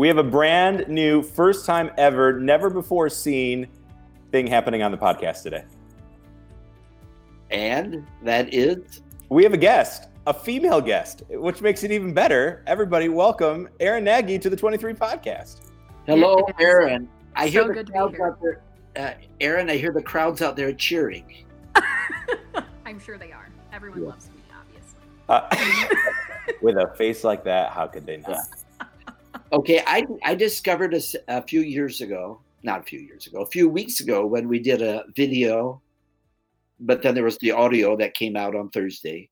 We have a brand new, first time ever, never before seen thing happening on the podcast today. And that is We have a guest, a female guest, which makes it even better. Everybody, welcome Aaron Nagy to the 23 podcast. hello, Aaron. I hear So the good to be crowds out there. Uh, Aaron, I hear the crowds out there cheering. I'm sure they are. Everyone Yeah. loves me, obviously. Uh, with a face like that, how could they not? Okay, I I discovered a few years ago, not a few years ago, a few weeks ago when we did a video, but then there was the audio that came out on Thursday.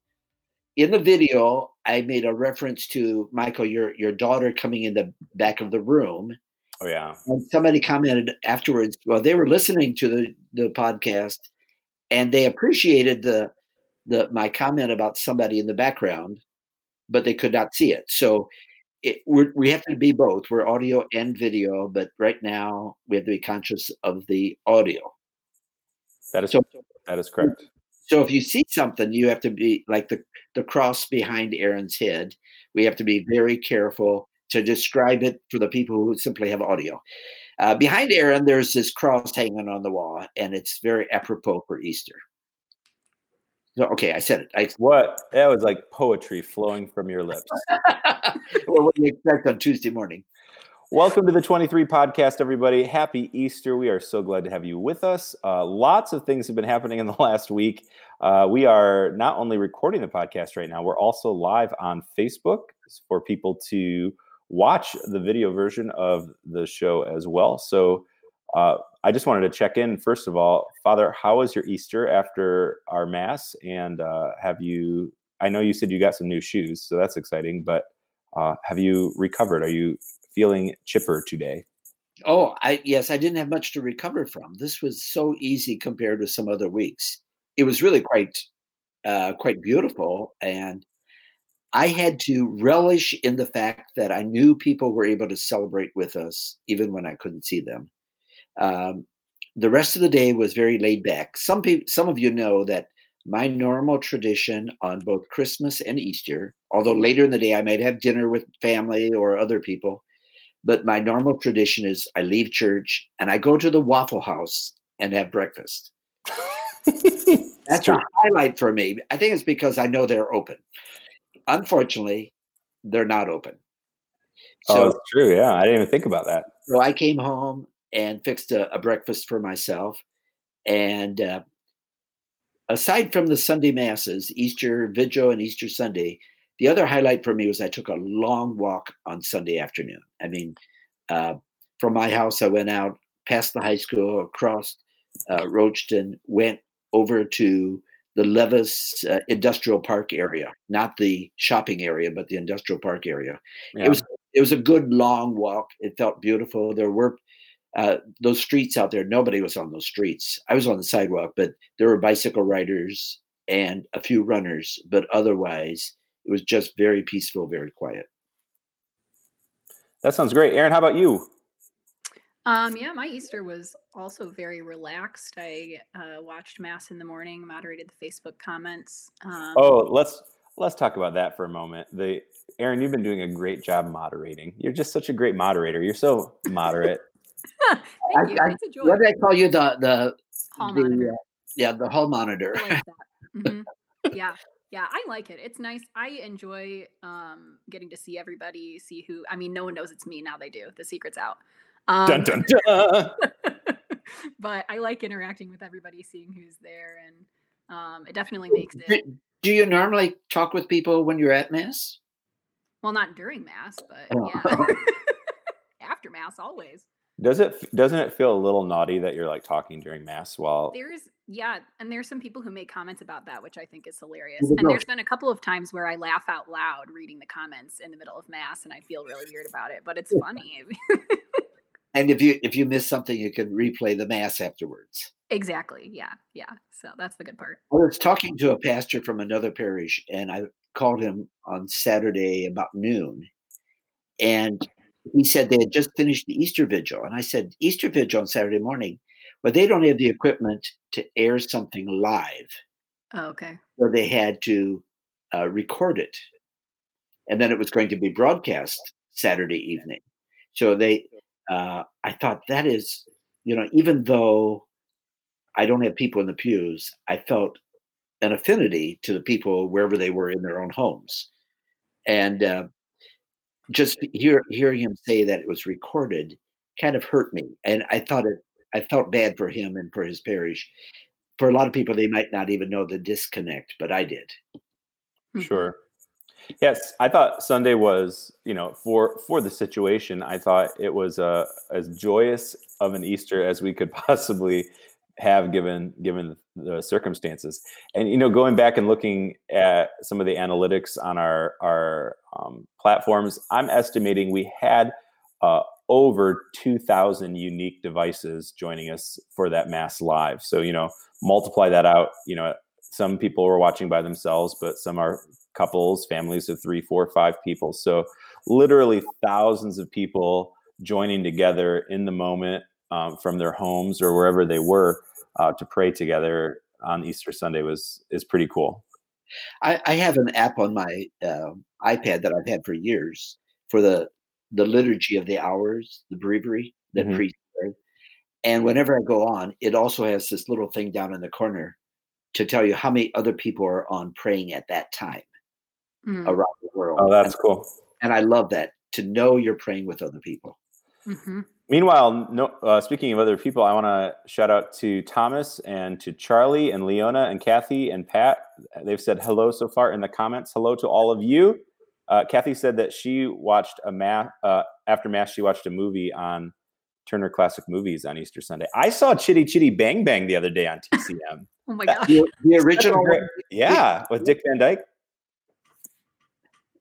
In the video, I made a reference to Michael, your your daughter coming in the back of the room, Oh, yeah. and somebody commented afterwards. Well, they were listening to the the podcast, and they appreciated the the my comment about somebody in the background, but they could not see it. So it, we're, we have to be both. We're audio and video, but right now we have to be conscious of the audio. That is, So that is correct. so if you see something, you have to be like the the cross behind Aaron's head. We have to be very careful to describe it for the people who simply have audio. Uh, behind Aaron, there's this cross hanging on the wall, and it's very apropos for Easter. So, okay, I said it. I, What? That was like poetry flowing from your lips. well, what do you expect on Tuesday morning? Welcome to the 23 podcast, everybody. Happy Easter. We are so glad to have you with us. Uh, lots of things have been happening in the last week. Uh, we are not only recording the podcast right now, we're also live on Facebook for people to watch the video version of the show as well. So uh, I just wanted to check in, first of all, Father, how was your Easter after our Mass? And uh, have you, I know you said you got some new shoes, so that's exciting, but uh, have you recovered? Are you feeling chipper today? Oh, I yes, I didn't have much to recover from. This was so easy compared to some other weeks. It was really quite uh, quite beautiful, and I had to relish in the fact that I knew people were able to celebrate with us, even when I couldn't see them. Um, the rest of the day was very laid back. Some people, some of you know that my normal tradition on both Christmas and Easter, although later in the day I might have dinner with family or other people, but my normal tradition is I leave church and I go to the Waffle House and have breakfast. That's a highlight for me. I think it's because I know they're open. Unfortunately, they're not open. oh, So, it's true. Yeah, I didn't even think about that. so I came home and fixed a, a breakfast for myself. And uh, aside from the Sunday masses, Easter Vigil and Easter Sunday, the other highlight for me was I took a long walk on Sunday afternoon. I mean, uh, from my house, I went out past the high school, across uh, Roachton, went over to the Levis uh, Industrial Park area, not the shopping area, but the industrial park area. Yeah. It was it was a good long walk. It felt beautiful. There were uh, those streets out there. Nobody was on those streets. I was on the sidewalk, but there were bicycle riders and a few runners. But otherwise, it was just very peaceful, very quiet. that sounds great. Aaron, how about you? Um, yeah, my Easter was also very relaxed. I uh, watched Mass in the morning, moderated the Facebook comments. Um, Oh, let's let's talk about that for a moment. The Aaron, you've been doing a great job moderating. You're just such a great moderator. You're so moderate. thank I- you. I- it's. What did I call you? The the, Hall the, monitor. uh, yeah the hall monitor. I like that. Mhm. Yeah, yeah, I like it. It's nice. I enjoy um, getting to see everybody, see who. I mean, no one knows it's me now. They do. The secret's out. Um, dun dun dun. but I like interacting with everybody, seeing who's there, and um, it definitely makes it. do, do you normally talk with people when you're at mass? Well, not during mass, but Oh. yeah, after mass always. Does it doesn't it feel a little naughty that you're like talking during mass while There's yeah, and there's some people who make comments about that, which I think is hilarious. And there's been a couple of times where I laugh out loud reading the comments in the middle of mass, and I feel really weird about it, but it's funny. And if you if you miss something, you can replay the mass afterwards. exactly. Yeah. Yeah. So that's the good part. I was talking to a pastor from another parish, and I called him on Saturday about noon, and he said they had just finished the Easter Vigil, and I said Easter Vigil on Saturday morning, but they don't have the equipment to air something live, Oh, okay. so they had to uh, record it, and then it was going to be broadcast Saturday evening. So they, uh, I thought that is, you know, even though I don't have people in the pews, I felt an affinity to the people wherever they were in their own homes, and uh, just hear, hearing him say that it was recorded kind of hurt me, and I thought it. I felt bad for him and for his parish. For a lot of people, they might not even know the disconnect, but I did. Mhm. Sure. Yes, I thought Sunday was, you know, for for the situation, I thought it was uh, as joyous of an Easter as we could possibly have given given the circumstances. And you know, going back and looking at some of the analytics on our our um, platforms, I'm estimating we had uh, over 2,000 unique devices joining us for that mass live. So you know, multiply that out. You know, some people were watching by themselves, but some are couples, families of three, four, five people. So literally thousands of people joining together in the moment um, from their homes or wherever they were uh, to pray together on Easter Sunday was is pretty cool. I, I have an app on my uh, iPad that I've had for years for the the liturgy of the hours, the breviary that Mhm. priest read. And whenever I go on, it also has this little thing down in the corner to tell you how many other people are on praying at that time Mm, around the world. Oh, that's and, cool. and I love that to know you're praying with other people. mhm. Meanwhile, no, uh, speaking of other people, I want to shout out to Thomas and to Charlie and Leona and Kathy and Pat. They've said hello so far in the comments. Hello to all of you. Uh, Kathy said that she watched a mass uh, after mass. She watched a movie on Turner Classic Movies on Easter Sunday. I saw Chitty Chitty Bang Bang the other day on TCM. Oh my That- gosh. The, the original great- yeah, with Dick Van Dyke.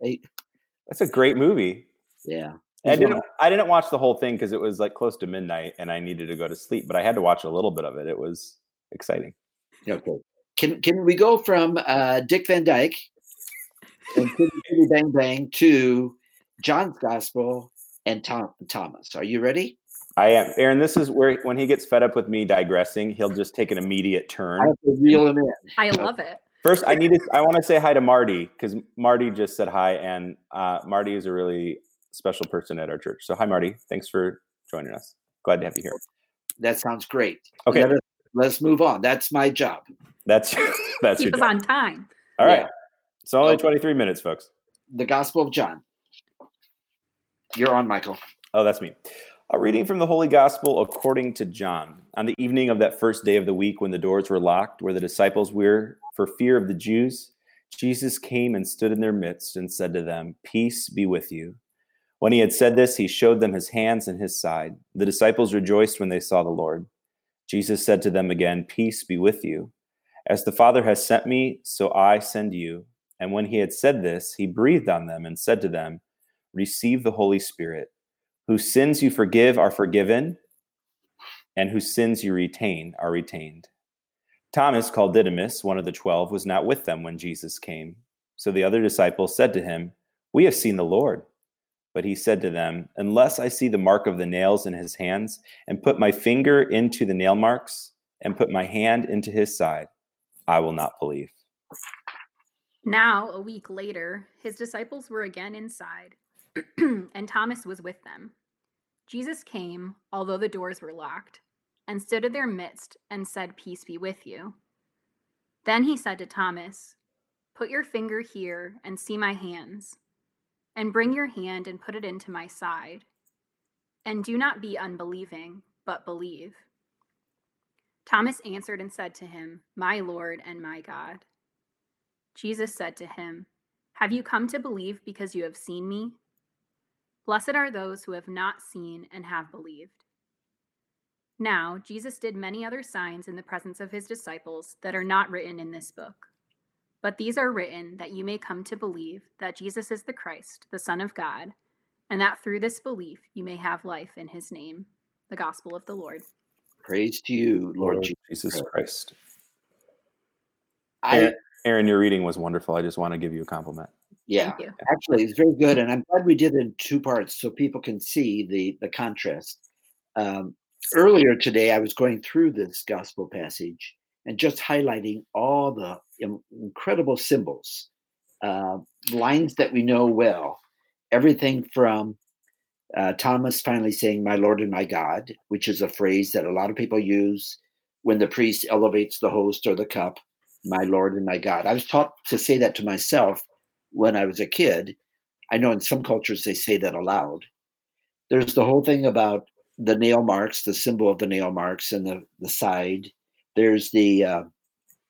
Hey, That's a great movie. yeah. I didn't. I didn't watch the whole thing because it was like close to midnight, and I needed to go to sleep. But I had to watch a little bit of it. It was exciting. Okay. Can can we go from uh, Dick Van Dyke and Chitty Chitty Bang Bang to John's Gospel and Tom, Thomas? Are you ready? I am, Aaron. This is where when he gets fed up with me digressing, he'll just take an immediate I turn. have to reel him in. I love it. First, I need to. I want to say hi to Marty because Marty just said hi, and uh, Marty is a really special person at our church. So hi, Marty. Thanks for joining us. Glad to have you here. That sounds great. Okay, Let us, let's move on. That's my job. that's that's your Keep us job. on time. All right. Yeah. So only Okay. 23 minutes, folks. The Gospel of John. You're on, Michael. Oh, that's me. A reading from the Holy Gospel according to John. On the evening of that first day of the week, when the doors were locked, where the disciples were for fear of the Jews, Jesus came and stood in their midst and said to them, Peace be with you. When he had said this, he showed them his hands and his side. The disciples rejoiced when they saw the Lord. Jesus said to them again, Peace be with you. As the Father has sent me, so I send you. And when he had said this, he breathed on them and said to them, Receive the Holy Spirit. Whose sins you forgive are forgiven, and whose sins you retain are retained. Thomas, called Didymus, one of the twelve, was not with them when Jesus came. So the other disciples said to him, We have seen the Lord. But he said to them, Unless I see the mark of the nails in his hands, and put my finger into the nail marks, and put my hand into his side, I will not believe. Now, a week later, his disciples were again inside, and Thomas was with them. Jesus came, although the doors were locked, and stood in their midst and said, Peace be with you. Then he said to Thomas, Put your finger here and see my hands, and bring your hand and put it into my side. And do not be unbelieving, but believe. Thomas answered and said to him, My Lord and my God. Jesus said to him, Have you come to believe because you have seen me? Blessed are those who have not seen and have believed. Now, Jesus did many other signs in the presence of his disciples that are not written in this book. But these are written that you may come to believe that Jesus is the Christ, the Son of God, and that through this belief you may have life in his name. The Gospel of the Lord. Praise to you, Lord, Jesus. Jesus Christ. I, Aaron, Aaron, your reading was wonderful. I just want to give you a compliment. yeah, Thank actually, it's very good, and I'm glad we did it in two parts so people can see the the contrast. Um, earlier today, I was going through this gospel passage and just highlighting all the incredible symbols, uh, lines that we know well, everything from uh, Thomas finally saying, My Lord and my God, which is a phrase that a lot of people use when the priest elevates the host or the cup, my Lord and my God. I was taught to say that to myself when I was a kid. I know in some cultures they say that aloud. There's the whole thing about the nail marks, the symbol of the nail marks and the, the side. There's the uh,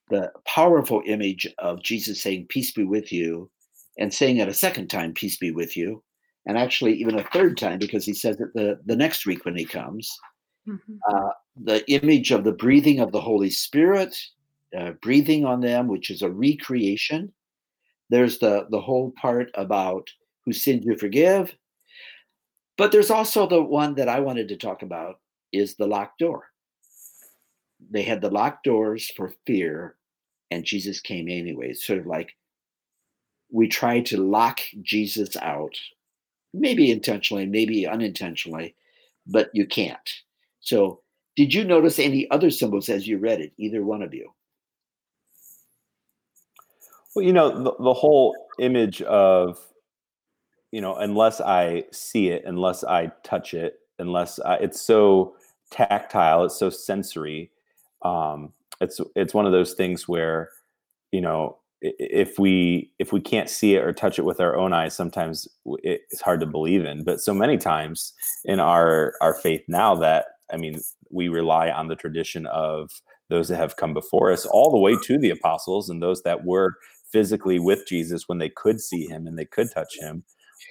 the powerful image of Jesus saying, Peace be with you, and saying it a second time, Peace be with you, and actually even a third time because he says it the, the next week when he comes. Mm-hmm. Uh, the image of the breathing of the Holy Spirit, uh, breathing on them, which is a recreation. There's the, the whole part about who sins you forgive. But there's also the one that I wanted to talk about is the locked door. They had the locked doors for fear, and Jesus came anyway. sort of like we try to lock Jesus out, maybe intentionally, maybe unintentionally, but you can't. So, did you notice any other symbols as you read it, either one of you? Well, you know, the, the whole image of, you know, unless I see it, unless I touch it, unless I, it's so tactile, it's so sensory. Um, it's it's one of those things where, you know, if we if we can't see it or touch it with our own eyes sometimes it's hard to believe in. But so many times in our our faith now that i mean we rely on the tradition of those that have come before us all the way to the apostles and those that were physically with jesus when they could see him and they could touch him.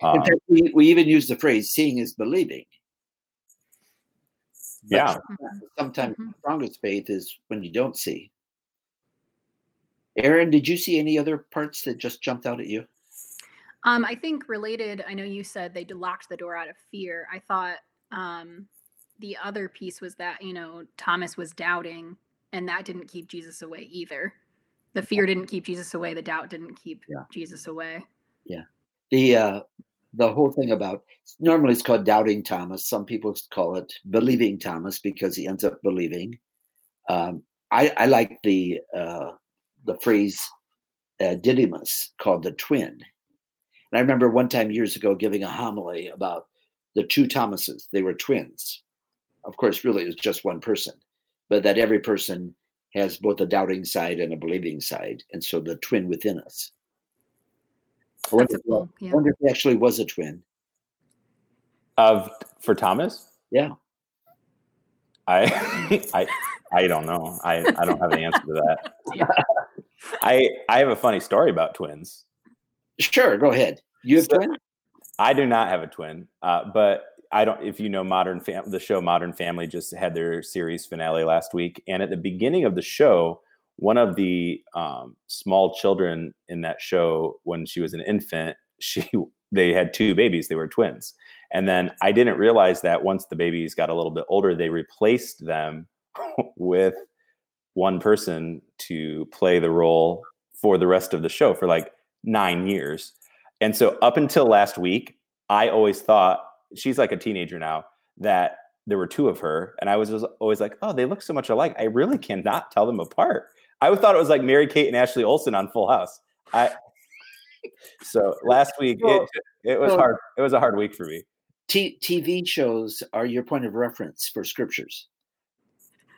Um, fact, we, we even use the phrase seeing is believing but yeah sometimes mm-hmm. the strongest faith is when you don't see Aaron, did you see any other parts that just jumped out at you? Um, I think related, I know you said they locked the door out of fear. I thought um, the other piece was that, you know, Thomas was doubting and that didn't keep Jesus away either. The fear didn't keep Jesus away. The doubt didn't keep yeah. Jesus away. Yeah. The, uh, the whole thing about normally it's called doubting Thomas. Some people call it believing Thomas because he ends up believing. Um, I, I like the uh, the phrase uh, Didymus called the twin. And I remember one time years ago giving a homily about the two Thomases. They were twins. Of course, really, it was just one person, but that every person has both a doubting side and a believing side. And so the twin within us. I wonder, cool, yeah. I wonder if he actually was a twin. Of for Thomas? Yeah. I I I don't know. I, I don't have an answer to that. I I have a funny story about twins. Sure, go ahead. You have so, twin? I do not have a twin, uh, but I don't. If you know Modern Family, the show Modern Family just had their series finale last week, and at the beginning of the show, one of the um, small children in that show, when she was an infant, she they had two babies. They were twins, and then I didn't realize that once the babies got a little bit older, they replaced them with one person to play the role for the rest of the show for like nine years. And so up until last week, I always thought she's like a teenager now that there were two of her. And I was always like, oh, they look so much alike. I really cannot tell them apart. I thought it was like Mary Kate and Ashley Olsen on Full House. I so last week it, it was hard. It was a hard week for me. T- TV shows are your point of reference for scriptures.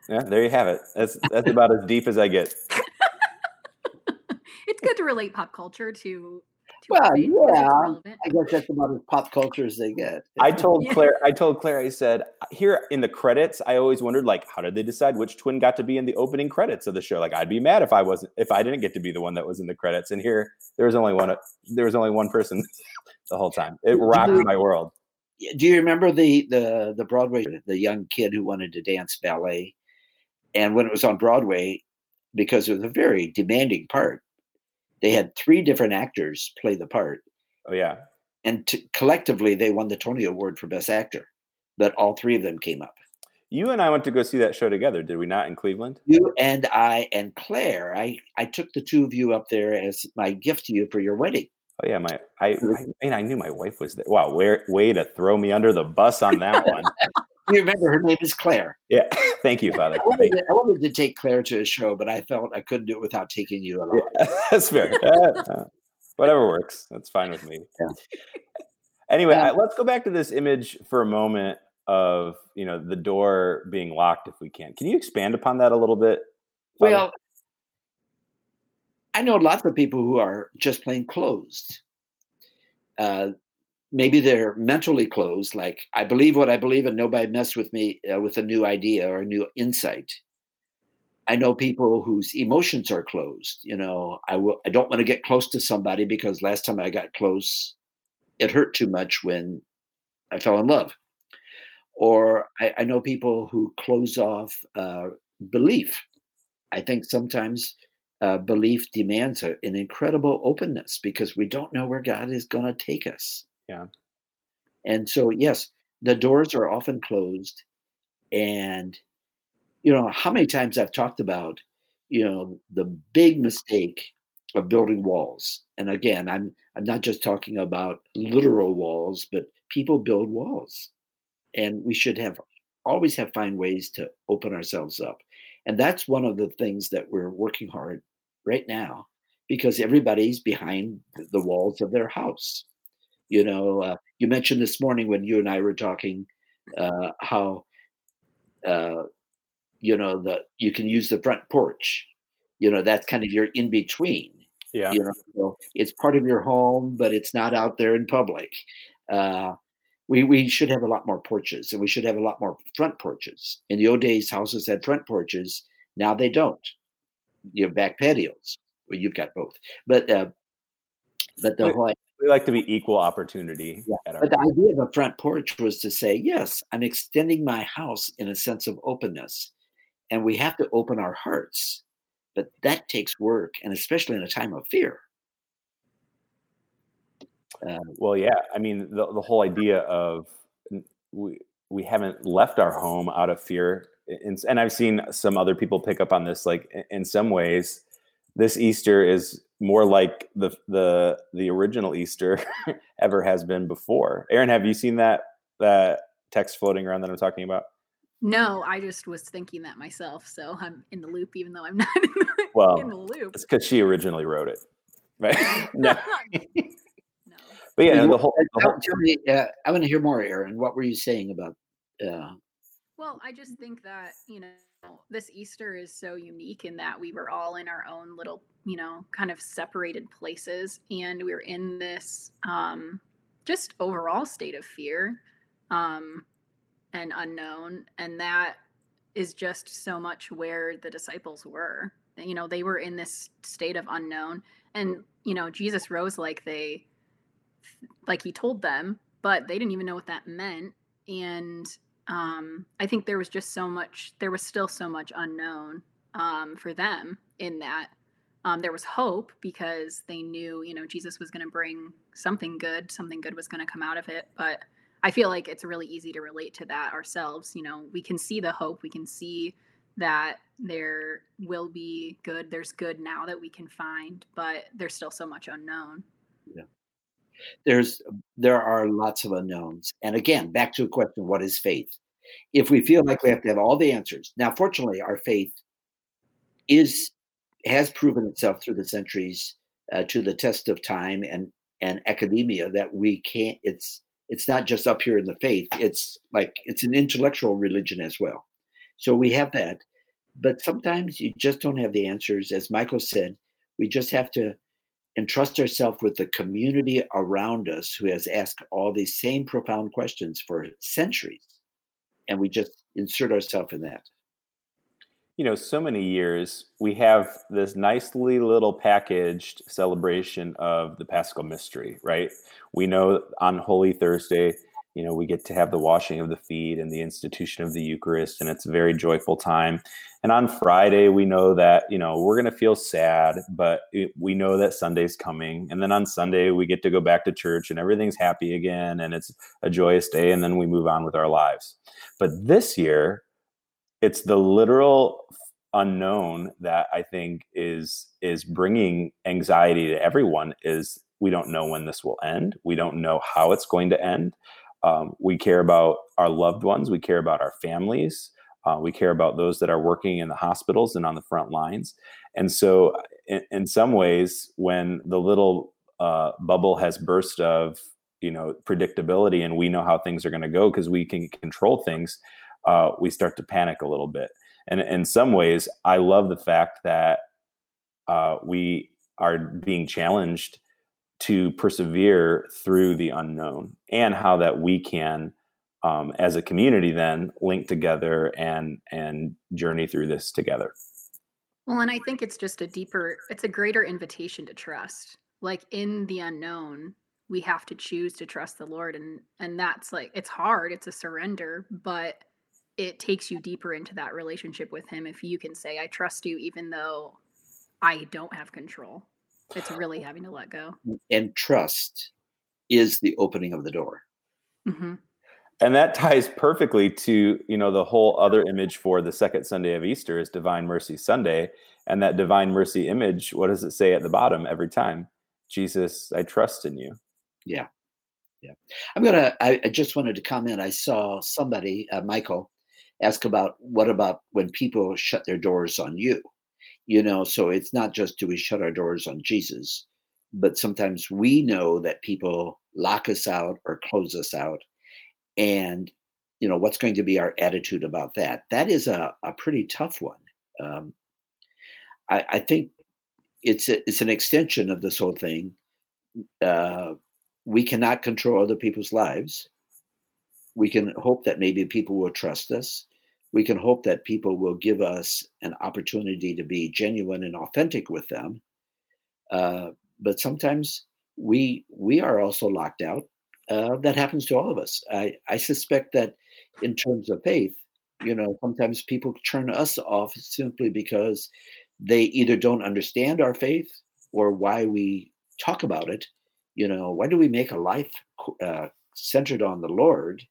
Yeah, there you have it. That's that's about as deep as I get. it's good to relate pop culture to. To well, yeah, I guess that's about as pop culture as they get. I told yeah. Claire. I told Claire. I said here in the credits. I always wondered like, how did they decide which twin got to be in the opening credits of the show? Like, I'd be mad if I wasn't if I didn't get to be the one that was in the credits. And here, there was only one. There was only one person the whole time. It rocked my world. Do you remember the the the Broadway the young kid who wanted to dance ballet? And when it was on Broadway, because it was a very demanding part, they had three different actors play the part. Oh yeah. And t- collectively, they won the Tony Award for Best Actor. But all three of them came up. You and I went to go see that show together, did we not, in Cleveland? You and I and Claire. I I took the two of you up there as my gift to you for your wedding. Oh yeah, my I I mean I knew my wife was there. Wow, where way to throw me under the bus on that one. you remember her name is Claire. Yeah. Thank you, Father. I wanted, to, I wanted, to, take Claire to a show, but I felt I couldn't do it without taking you along. Yeah, that's fair. Uh, uh, whatever works. That's fine with me. Yeah. Anyway, I, let's go back to this image for a moment of you know the door being locked if we can. Can you expand upon that a little bit? Father? Well, I know lots of people who are just plain closed. Uh, maybe they're mentally closed, like I believe what I believe, and nobody mess with me uh, with a new idea or a new insight. I know people whose emotions are closed. You know, I will. I don't want to get close to somebody because last time I got close, it hurt too much when I fell in love. Or I, I know people who close off uh, belief. I think sometimes uh, belief demands an incredible openness because we don't know where God is going to take us. Yeah. And so, yes, the doors are often closed. And, you know, how many times I've talked about, you know, the big mistake of building walls. And again, I'm I'm not just talking about literal walls, but people build walls. And we should have always have find ways to open ourselves up. And that's one of the things that we're working hard right now because everybody's behind the walls of their house. You know, uh, you mentioned this morning when you and I were talking uh, how uh, you know the you can use the front porch. You know, that's kind of your in between. Yeah. You know, so it's part of your home, but it's not out there in public. Uh, we we should have a lot more porches, and we should have a lot more front porches. In the old days, houses had front porches. Now they don't. You have back patios. Well, you've got both, but uh, but the whole we like to be equal opportunity. Yeah. But the idea of a front porch was to say, yes, I'm extending my house in a sense of openness, and we have to open our hearts but that takes work, and especially in a time of fear. Um, well, yeah. I mean, the, the whole idea of we we haven't left our home out of fear, and, and I've seen some other people pick up on this. Like in some ways, this Easter is more like the the the original Easter ever has been before. Aaron, have you seen that that text floating around that I'm talking about? No, I just was thinking that myself, so I'm in the loop, even though I'm not in the, well, in the loop. It's because she originally wrote it, right? no. no. But yeah, the whole. The whole tell me, uh, I want to hear more, Aaron. What were you saying about? Uh... Well, I just think that you know this Easter is so unique in that we were all in our own little, you know, kind of separated places, and we are in this um, just overall state of fear. Um, and unknown and that is just so much where the disciples were you know they were in this state of unknown and you know jesus rose like they like he told them but they didn't even know what that meant and um i think there was just so much there was still so much unknown um for them in that um there was hope because they knew you know jesus was going to bring something good something good was going to come out of it but I feel like it's really easy to relate to that ourselves. You know, we can see the hope, we can see that there will be good. There's good now that we can find, but there's still so much unknown. Yeah. There's there are lots of unknowns. And again, back to a question, what is faith? If we feel like we have to have all the answers. Now, fortunately, our faith is has proven itself through the centuries uh, to the test of time and and academia that we can't it's it's not just up here in the faith it's like it's an intellectual religion as well so we have that but sometimes you just don't have the answers as michael said we just have to entrust ourselves with the community around us who has asked all these same profound questions for centuries. And we just insert ourselves in that. You know so many years we have this nicely little packaged celebration of the paschal mystery right? We know on holy thursday you know we get to have the washing of the feet and the institution of the eucharist and it's a very joyful time and on friday we know that you know we're going to feel sad but it, we know that sunday's coming and then on sunday we get to go back to church and everything's happy again and it's a joyous day and then we move on with our lives but this year it's the literal unknown that I think is is bringing anxiety to everyone is we don't know when this will end. We don't know how it's going to end. Um, we care about our loved ones. We care about our families. Uh, we care about those that are working in the hospitals and on the front lines. And so, in, in some ways, when the little uh, bubble has burst of you know predictability and we know how things are going to go because we can control things uh, we start to panic a little bit and in some ways i love the fact that uh, we are being challenged to persevere through the unknown and how that we can um, as a community then link together and and journey through this together. Well and i think it's just a deeper it's a greater invitation to trust. Like in the unknown we have to choose to trust the lord and and that's like it's hard it's a surrender but it takes you deeper into that relationship with him if you can say i trust you even though i don't have control. It's really having to let go. And trust is the opening of the door. Mm-hmm. And that ties perfectly to you know the whole other image for the second sunday of easter is divine mercy sunday. And that divine mercy image what does it say at the bottom every time? Jesus i trust in you. Yeah. Yeah. I'm gonna i, I just wanted to comment. I saw somebody uh, michael ask about what about when people shut their doors on you? You know so it's not just do we shut our doors on jesus but sometimes we know that people lock us out or close us out and you know what's going to be our attitude about that that is a, a pretty tough one um, I, I think it's a, it's an extension of this whole thing uh, we cannot control other people's lives. We can hope that maybe people will trust us. We can hope that people will give us an opportunity to be genuine and authentic with them. Uh, but sometimes we we are also locked out. Uh, that happens to all of us. I, I suspect that in terms of faith, you know, sometimes people turn us off simply because they either don't understand our faith or why we talk about it you know why do we make a life uh, centered on the lord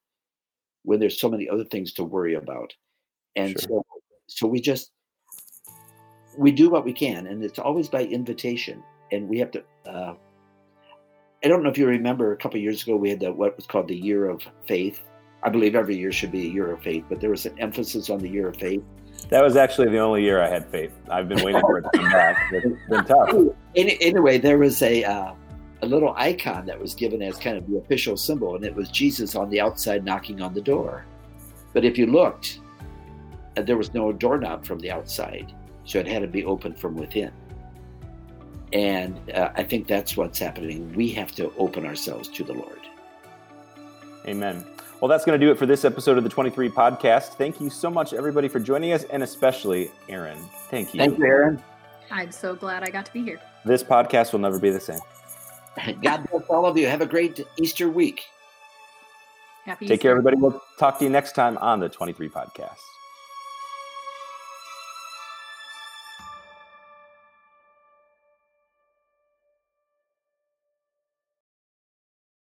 when there's so many other things to worry about and sure. so so we just we do what we can and it's always by invitation and we have to uh, i don't know if you remember a couple years ago we had the, what was called the year of faith. I believe every year should be a year of faith but there was an emphasis on the year of faith. That was actually the only year i had faith. I've been waiting for it to come back. It's been tough. Anyway there was a uh, a little icon that was given as kind of the official symbol, and it was Jesus on the outside knocking on the door. But if you looked, uh, there was no doorknob from the outside, so it had to be opened from within. And uh, I think that's what's happening. We have to open ourselves to the Lord. Amen. Well, that's going to do it for this episode of the 23 podcast. Thank you so much, everybody, for joining us, and especially Aaron. Thank you. Thank you, Aaron. I'm so glad I got to be here. This podcast will never be the same. God bless all of you. Have a great Easter week. Happy Take Easter. care, everybody. We'll talk to you next time on the 23 podcast.